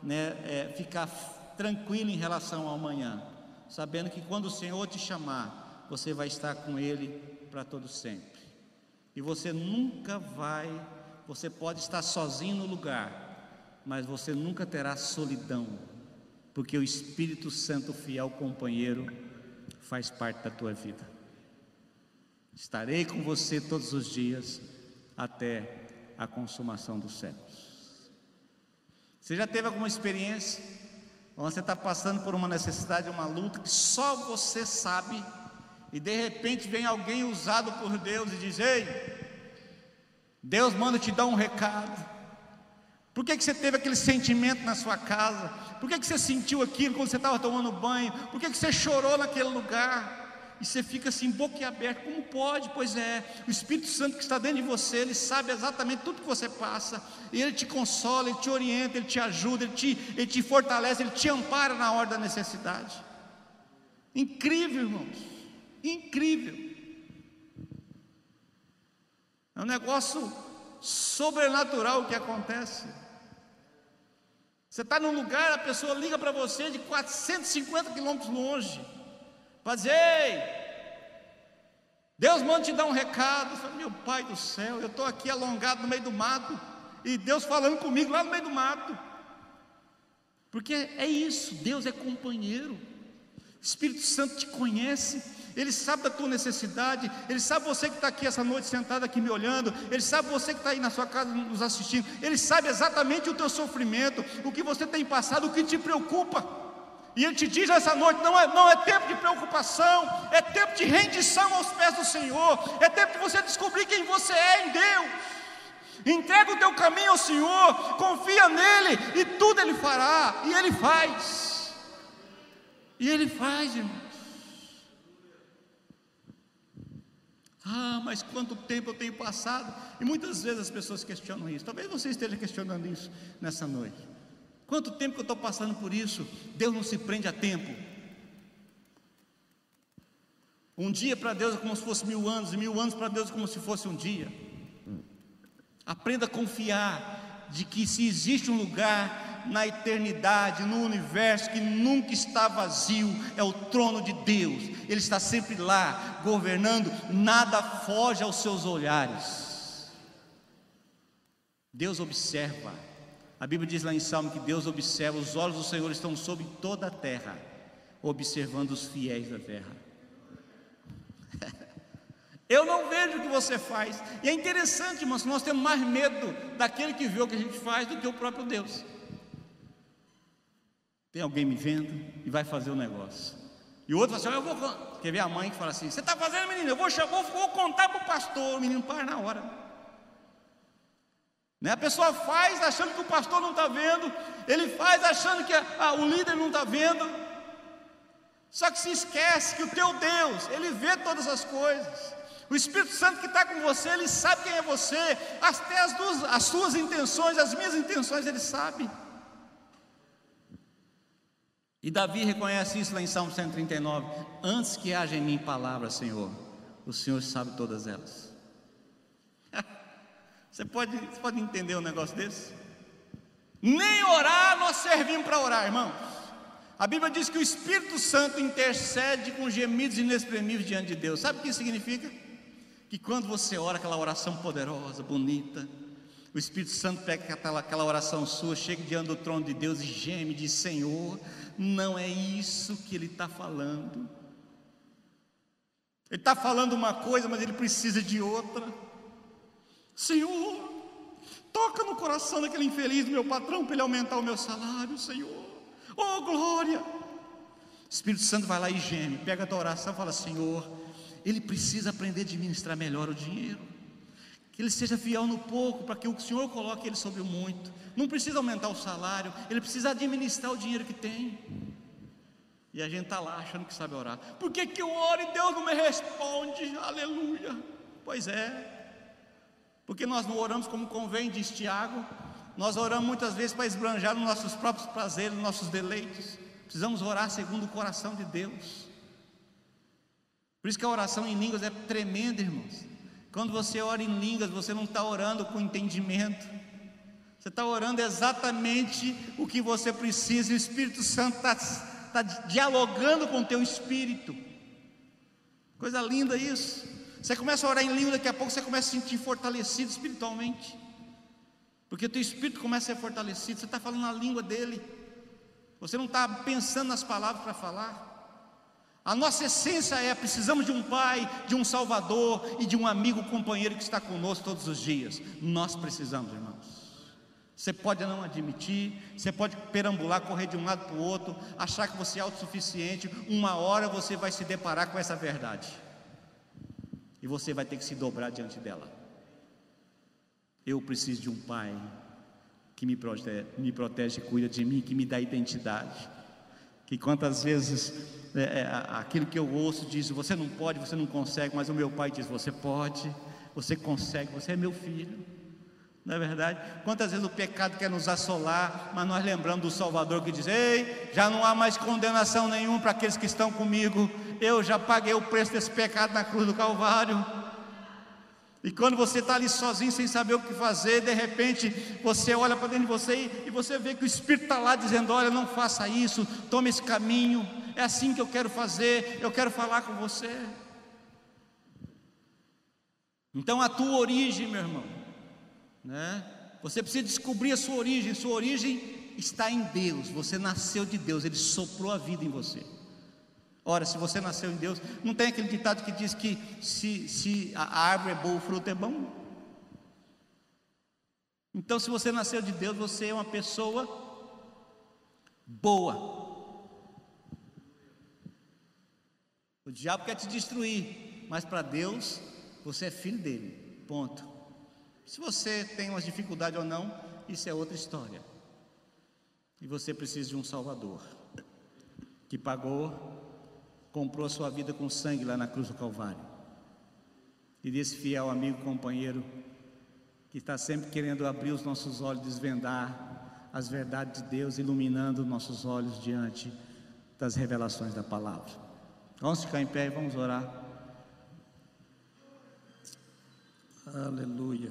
né, é, ficar tranquilo em relação ao amanhã, sabendo que quando o Senhor te chamar, você vai estar com Ele para todo sempre. E você nunca vai, você pode estar sozinho no lugar, mas você nunca terá solidão, porque o Espírito Santo, fiel companheiro, faz parte da tua vida. Estarei com você todos os dias até a consumação dos séculos. Você já teve alguma experiência? Quando você está passando por uma necessidade, uma luta que só você sabe, e de repente vem alguém usado por Deus e diz: Ei, Deus manda te dar um recado. Por que, que você teve aquele sentimento na sua casa? Por que, que você sentiu aquilo quando você estava tomando banho? Por que, que você chorou naquele lugar? e você fica assim, boquiaberto, como pode? Pois é, o Espírito Santo que está dentro de você, ele sabe exatamente tudo que você passa, e ele te consola, ele te orienta, ele te ajuda, ele te, ele te fortalece, ele te ampara na hora da necessidade. Incrível, irmãos, incrível. É um negócio sobrenatural o que acontece. Você está num lugar, a pessoa liga para você de 450 quilômetros longe. Fazei. Deus manda te dar um recado. Falo, meu pai do céu, eu estou aqui alongado no meio do mato. E Deus falando comigo lá no meio do mato. Porque é isso, Deus é companheiro. O Espírito Santo te conhece, Ele sabe da tua necessidade, Ele sabe você que está aqui essa noite sentado aqui me olhando, Ele sabe você que está aí na sua casa nos assistindo, Ele sabe exatamente o teu sofrimento, o que você tem passado, o que te preocupa. E Ele te diz essa noite: não é, não é tempo de preocupação, é tempo de rendição aos pés do Senhor, é tempo de você descobrir quem você é em Deus. Entrega o teu caminho ao Senhor, confia nele e tudo Ele fará, e Ele faz. E Ele faz, irmãos. Ah, mas quanto tempo eu tenho passado? E muitas vezes as pessoas questionam isso. Talvez você esteja questionando isso nessa noite. Quanto tempo que eu estou passando por isso? Deus não se prende a tempo. Um dia para Deus é como se fosse mil anos, e mil anos para Deus é como se fosse um dia. Aprenda a confiar de que se existe um lugar na eternidade, no universo que nunca está vazio, é o trono de Deus. Ele está sempre lá, governando, nada foge aos seus olhares. Deus observa. A Bíblia diz lá em Salmo que Deus observa, os olhos do Senhor estão sobre toda a terra, observando os fiéis da terra. Eu não vejo o que você faz. E é interessante, irmãos, nós temos mais medo daquele que vê o que a gente faz do que o próprio Deus. Tem alguém me vendo e vai fazer o negócio. E o outro fala assim: Eu vou. Quer ver a mãe que fala assim: Você está fazendo, menino? Eu vou, vou, vou contar para o pastor. O menino para na hora. Né? A pessoa faz achando que o pastor não está vendo, ele faz achando que a, a, o líder não está vendo, só que se esquece que o teu Deus, ele vê todas as coisas. O Espírito Santo que está com você, ele sabe quem é você, até as, duas, as suas intenções, as minhas intenções, ele sabe. E Davi reconhece isso lá em Salmo 139: Antes que haja em mim palavra, Senhor, o Senhor sabe todas elas. Você pode, você pode entender um negócio desse? Nem orar nós servimos para orar, irmãos. A Bíblia diz que o Espírito Santo intercede com gemidos inexprimíveis diante de Deus. Sabe o que isso significa? Que quando você ora aquela oração poderosa, bonita, o Espírito Santo pega aquela, oração sua, chega diante do trono de Deus e geme, diz: Senhor, não é isso que Ele está falando. Ele está falando uma coisa, mas ele precisa de outra. Senhor, toca no coração daquele infeliz meu patrão para ele aumentar o meu salário, Senhor. Oh, glória! O Espírito Santo vai lá e geme, pega a tua oração e fala: Senhor, ele precisa aprender a administrar melhor o dinheiro. Que ele seja fiel no pouco, para que o Senhor coloque ele sobre o muito. Não precisa aumentar o salário, ele precisa administrar o dinheiro que tem. E a gente está lá achando que sabe orar. Por que, que eu oro e Deus não me responde? Aleluia. Pois é, porque nós não oramos como convém, diz Tiago. Nós oramos muitas vezes para esbranjar nos nossos próprios prazeres, nos nossos deleites. Precisamos orar segundo o coração de Deus. Por isso que a oração em línguas é tremenda, irmãos. Quando você ora em línguas, você não está orando com entendimento. Você está orando exatamente o que você precisa. O Espírito Santo está, está dialogando com o teu espírito. Coisa linda isso. Você começa a orar em língua, daqui a pouco você começa a se sentir fortalecido espiritualmente. Porque o teu espírito começa a ser fortalecido, você está falando a língua dele. Você não está pensando nas palavras para falar. A nossa essência é: precisamos de um pai, de um salvador e de um amigo companheiro que está conosco todos os dias. Nós precisamos, irmãos. Você pode não admitir, você pode perambular, correr de um lado para o outro, achar que você é autossuficiente. Uma hora você vai se deparar com essa verdade. E você vai ter que se dobrar diante dela. Eu preciso de um pai que me protege, me protege cuida de mim, que me dá identidade. Que quantas vezes é, é, aquilo que eu ouço diz: você não pode, você não consegue, mas o meu pai diz: você pode, você consegue, você é meu filho. Não é verdade? Quantas vezes o pecado quer nos assolar, mas nós lembramos do Salvador que diz: Ei, já não há mais condenação nenhuma para aqueles que estão comigo, eu já paguei o preço desse pecado na cruz do Calvário. E quando você está ali sozinho, sem saber o que fazer, de repente você olha para dentro de você e você vê que o Espírito está lá dizendo: Olha, não faça isso, tome esse caminho, é assim que eu quero fazer, eu quero falar com você. Então a tua origem, meu irmão, né? Você precisa descobrir a sua origem. Sua origem está em Deus. Você nasceu de Deus. Ele soprou a vida em você. Ora, se você nasceu em Deus, não tem aquele ditado que diz que se, se a árvore é boa, o fruto é bom? Então, se você nasceu de Deus, você é uma pessoa boa. O diabo quer te destruir, mas para Deus, você é filho dele. Ponto. Se você tem uma dificuldade ou não, isso é outra história. E você precisa de um Salvador que pagou, comprou a sua vida com sangue lá na cruz do Calvário. E desse fiel amigo, companheiro, que está sempre querendo abrir os nossos olhos, desvendar as verdades de Deus, iluminando nossos olhos diante das revelações da palavra. Vamos ficar em pé e vamos orar. Aleluia.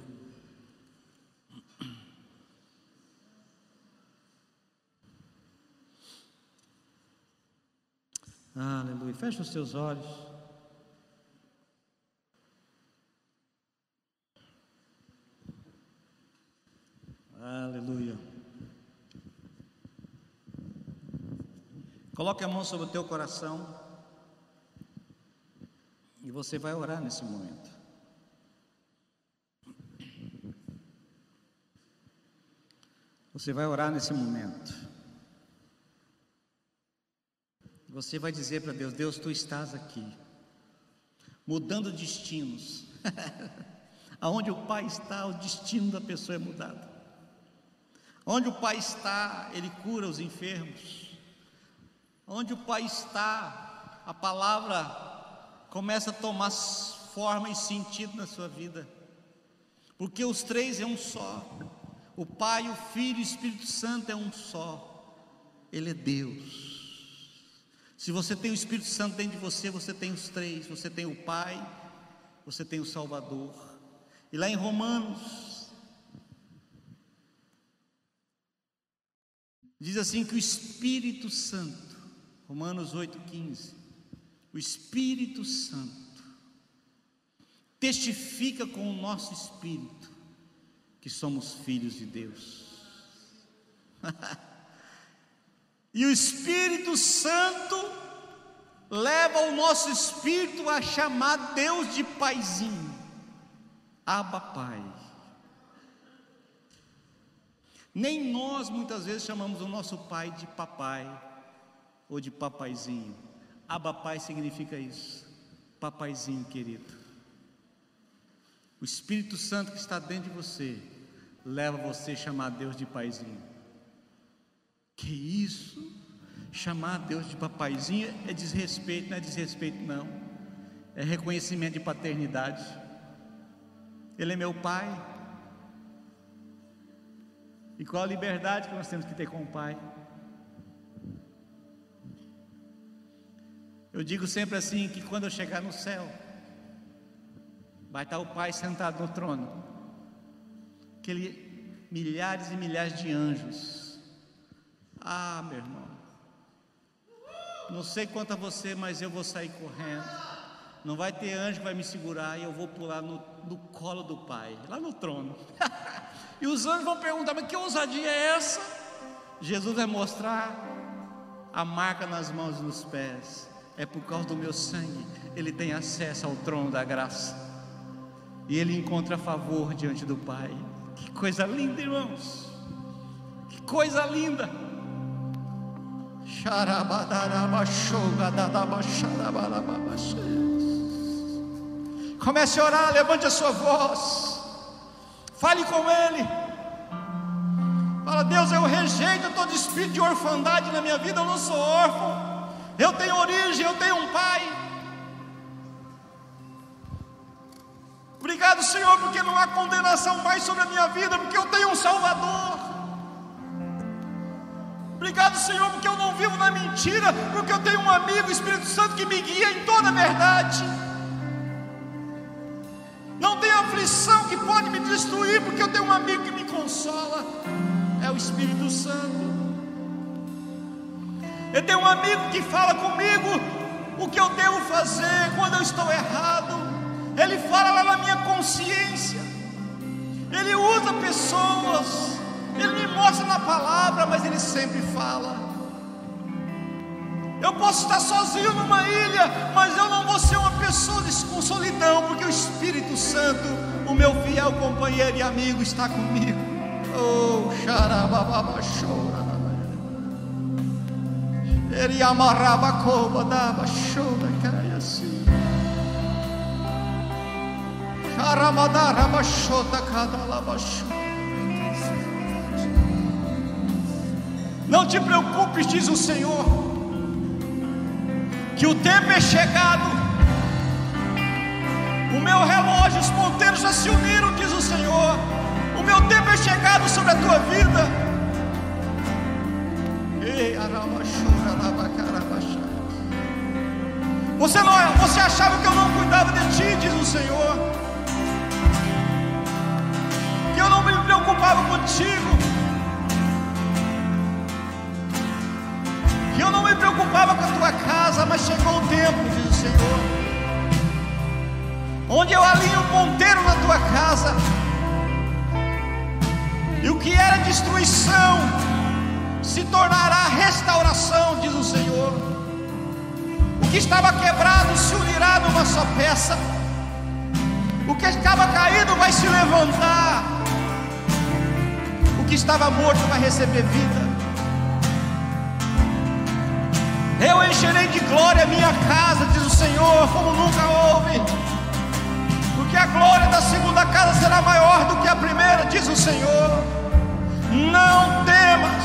Aleluia. Feche os seus olhos. Aleluia. Coloque a mão sobre o teu coração e você vai orar nesse momento. Você vai orar nesse momento. Você vai dizer para Deus: Deus, tu estás aqui, mudando destinos. Aonde o Pai está, o destino da pessoa é mudado. Onde o Pai está, Ele cura os enfermos. Onde o Pai está, a palavra começa a tomar forma e sentido na sua vida. Porque os três é um só. O Pai, o Filho e o Espírito Santo é um só. Ele é Deus. Se você tem o Espírito Santo dentro de você, você tem os três: você tem o Pai, você tem o Salvador. E lá em Romanos, diz assim que o Espírito Santo, Romanos 8,15, o Espírito Santo testifica com o nosso espírito que somos filhos de Deus. e o Espírito Santo leva o nosso espírito a chamar Deus de paizinho, Abba Pai. Nem nós muitas vezes chamamos o nosso pai de papai ou de papaizinho. Abba Pai significa isso, papaizinho querido. O Espírito Santo que está dentro de você leva você a chamar Deus de paizinho. Que isso? Chamar Deus de papaizinho é desrespeito, não é desrespeito não. É reconhecimento de paternidade. Ele é meu pai. E qual a liberdade que nós temos que ter com o pai? Eu digo sempre assim que quando eu chegar no céu, vai estar o pai sentado no trono aquele milhares e milhares de anjos. Ah, meu irmão, não sei quanto a você, mas eu vou sair correndo. Não vai ter anjo que vai me segurar e eu vou pular no, no colo do Pai, lá no trono. e os anjos vão perguntar: mas que ousadia é essa? Jesus vai mostrar a marca nas mãos e nos pés. É por causa do meu sangue, ele tem acesso ao trono da graça. E ele encontra favor diante do Pai. Que coisa linda, irmãos. Que coisa linda. Comece a orar, levante a sua voz. Fale com Ele. Fala, Deus, eu rejeito todo espírito de orfandade na minha vida. Eu não sou órfão. Eu tenho origem, eu tenho um pai. Obrigado, Senhor, porque não há condenação mais sobre a minha vida, porque eu tenho um Salvador. Obrigado, Senhor, porque eu não vivo na mentira, porque eu tenho um amigo, o Espírito Santo, que me guia em toda a verdade. Não tem aflição que pode me destruir, porque eu tenho um amigo que me consola. É o Espírito Santo. Eu tenho um amigo que fala comigo o que eu devo fazer quando eu estou errado. Ele fala lá na minha consciência, Ele usa pessoas, Ele me mostra na palavra, mas Ele sempre fala. Eu posso estar sozinho numa ilha, mas eu não vou ser uma pessoa com solidão, porque o Espírito Santo, o meu fiel companheiro e amigo, está comigo. Oh, xarabababa, chora. Ele amarrava a coba, dava chora, caia assim. Não te preocupes, diz o Senhor, que o tempo é chegado. O meu relógio, os ponteiros já se uniram, diz o Senhor. O meu tempo é chegado sobre a tua vida. Você não, você achava que eu não cuidava de ti, diz o Senhor. preocupava contigo. Eu não me preocupava com a tua casa, mas chegou o tempo, diz o Senhor, onde eu alinho o ponteiro na tua casa, e o que era destruição se tornará restauração, diz o Senhor. O que estava quebrado se unirá numa só peça. O que estava caído vai se levantar. O que estava morto vai receber vida. Eu encherei de glória a minha casa, diz o Senhor, como nunca houve. Porque a glória da segunda casa será maior do que a primeira, diz o Senhor. Não temas.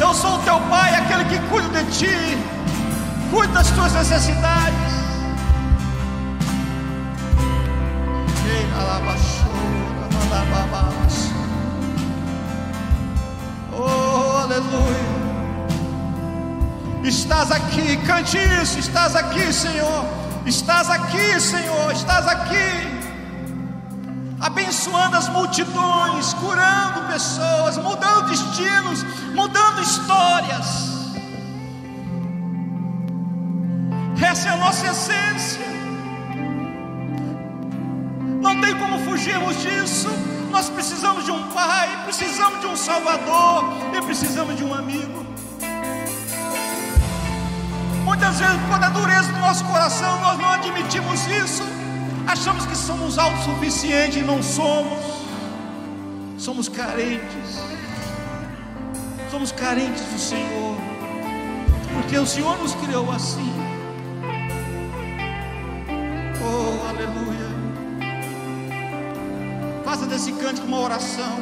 Eu sou o teu pai, aquele que cuida de ti, cuida das tuas necessidades. Oh, aleluia. Estás aqui, cante isso. Estás aqui, Senhor. Estás aqui, Senhor. Estás aqui. Abençoando as multidões, curando pessoas, mudando destinos, mudando histórias. Essa é a nossa essência. Não tem como fugirmos disso. Nós precisamos de um Pai, precisamos de um Salvador e precisamos de um amigo. Muitas vezes, quando a dureza do nosso coração, nós não admitimos isso. Achamos que somos autossuficientes e não somos. Somos carentes. Somos carentes do Senhor. Porque o Senhor nos criou assim. Oh, aleluia. Faça desse cântico uma oração.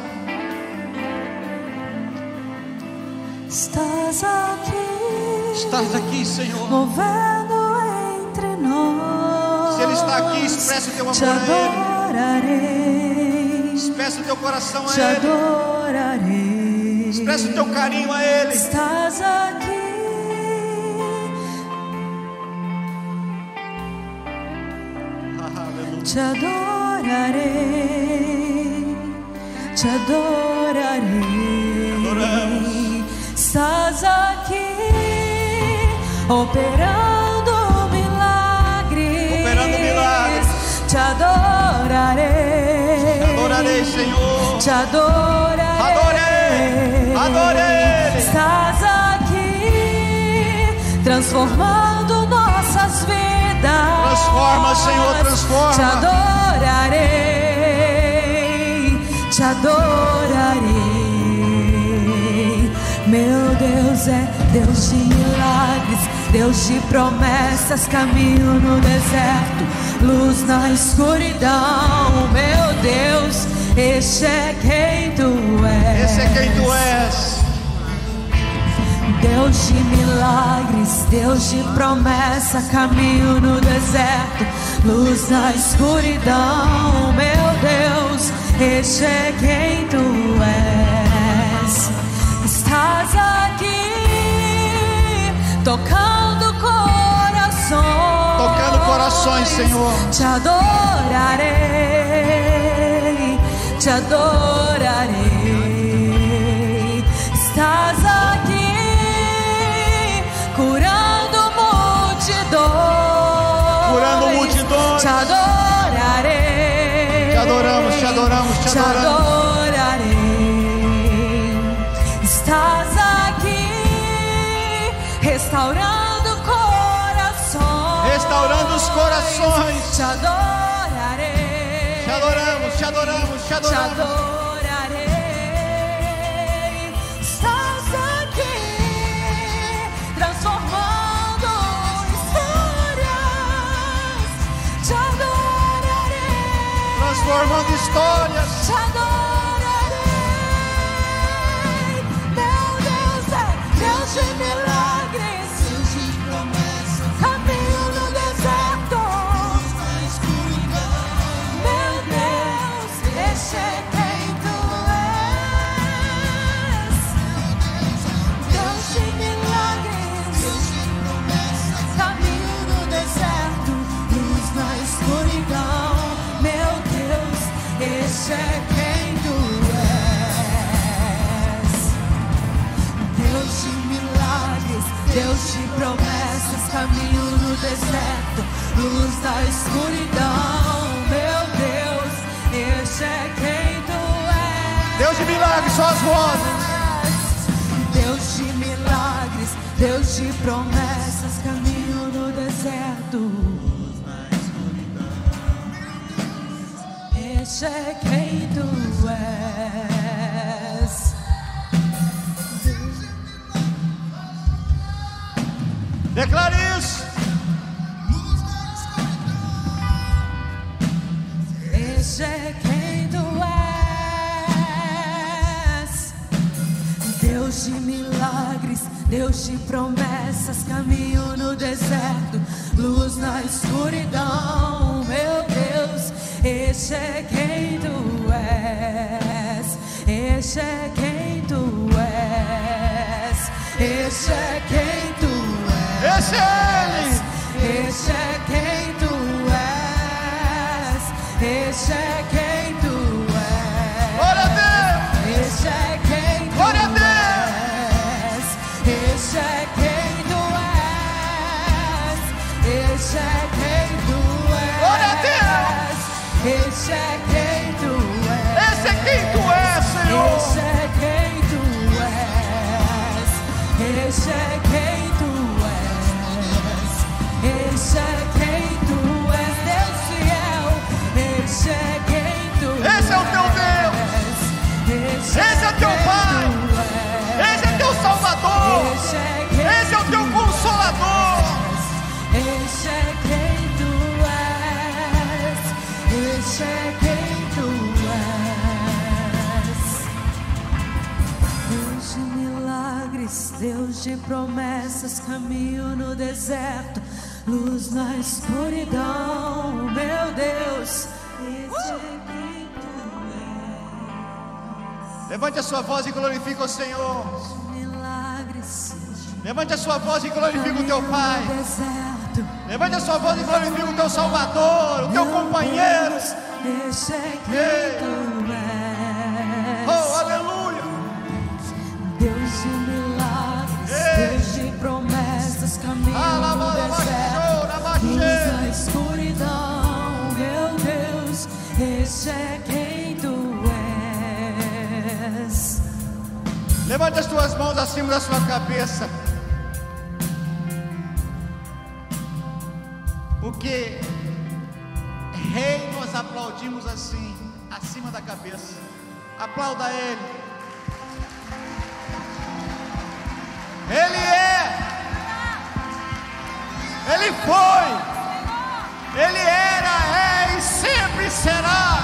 Estás aqui, Estás aqui, Senhor. movendo entre nós. Se Ele está aqui, expressa o teu amor Te a Ele. adorarei, Expressa o teu coração a te Ele. adorarei. Expressa o teu carinho a Ele. Estás aqui, te adorarei, te adorarei. Adoramos. Estás aqui, operando milagres. Operando milagres. Te adorarei. Te adorarei, Senhor. Te adorarei. Adorei, adorei. Estás aqui, transformando nossas vidas. Transforma, Senhor, transforma. Te adorarei, te adorarei. Meu Deus é Deus de milagres, Deus de promessas, caminho no deserto, luz na escuridão. Meu Deus, este é quem tu és. Esse é quem tu és. Deus de milagres, Deus de promessa, caminho no deserto, luz na escuridão. Meu Deus, este é quem tu és. Estás aqui, tocando corações, Senhor. Te adorarei, te adorarei. Estás aqui curando multidões. Curando multidões. Te adorarei. Te adoramos, te adoramos, te Te adoramos. adorarei. Corações. Te adorarei. Te adoramos, te adoramos, te Te adoramos. adorarei. Estás aqui transformando histórias. Te adorarei. Transformando histórias. Te adorarei. Caminho no deserto, luz da escuridão. Meu Deus, este é quem tu és. Deus de milagres, só as vozes. Deus de milagres, Deus de promessas, caminho no deserto. Este é quem tu és. Declare isso. É quem tu és. Deus de milagres, Deus de promessas, caminho no deserto, luz na escuridão. Meu Deus, este é quem tu és. Este é quem tu és. Este é quem tu és. É Ele. Este é quem tu és. Este é quem tu és. Glória a Deus. Este é quem tu Glória a Deus. és. Este é quem tu és. Este é quem tu és. Glória a Deus. Este é quem tu és. Esse é quem tu és, Senhor. Este é quem tu és. Este é Esse é teu Pai. Esse é teu Salvador. Esse é o teu Consolador. és. Este é quem tu és. Este é quem tu és. Deus de milagres, Deus de promessas, caminho no deserto, luz na escuridão, meu Deus. Este é quem. Levante a sua voz e glorifique o Senhor. Milagres, Levante a sua voz e glorifique o teu Pai. Levante a sua voz e glorifique o teu Salvador, o teu companheiro. Ei. Oh, aleluia. Deus de milagres. Deus de promessas, caminho no Alabalabachou, deserto, luz na escuridão, meu Deus, este é Levante as tuas mãos acima da sua cabeça. Porque rei nós aplaudimos assim, acima da cabeça. Aplauda ele. Ele é. Ele foi. Ele era, é e sempre será.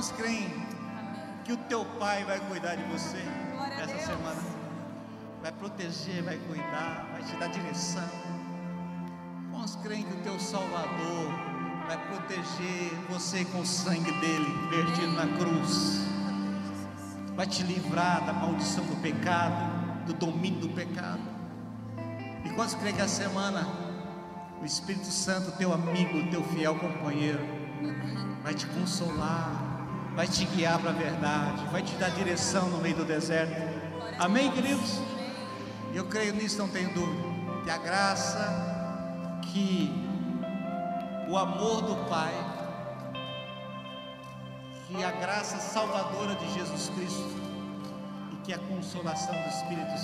Quantos creem que o teu pai vai cuidar de você essa semana? Vai proteger, vai cuidar, vai te dar direção. Quantos creem que o teu Salvador vai proteger você com o sangue dele vertido na cruz? Vai te livrar da maldição do pecado, do domínio do pecado. E quantos creem que a semana o Espírito Santo, teu amigo, teu fiel companheiro, vai te consolar, vai te guiar para a verdade, vai te dar direção no meio do deserto. Amém, queridos? Eu creio nisso, não tenho dúvida. Que a graça, que o amor do Pai, que a graça salvadora de Jesus Cristo e que a consolação do Espírito Santo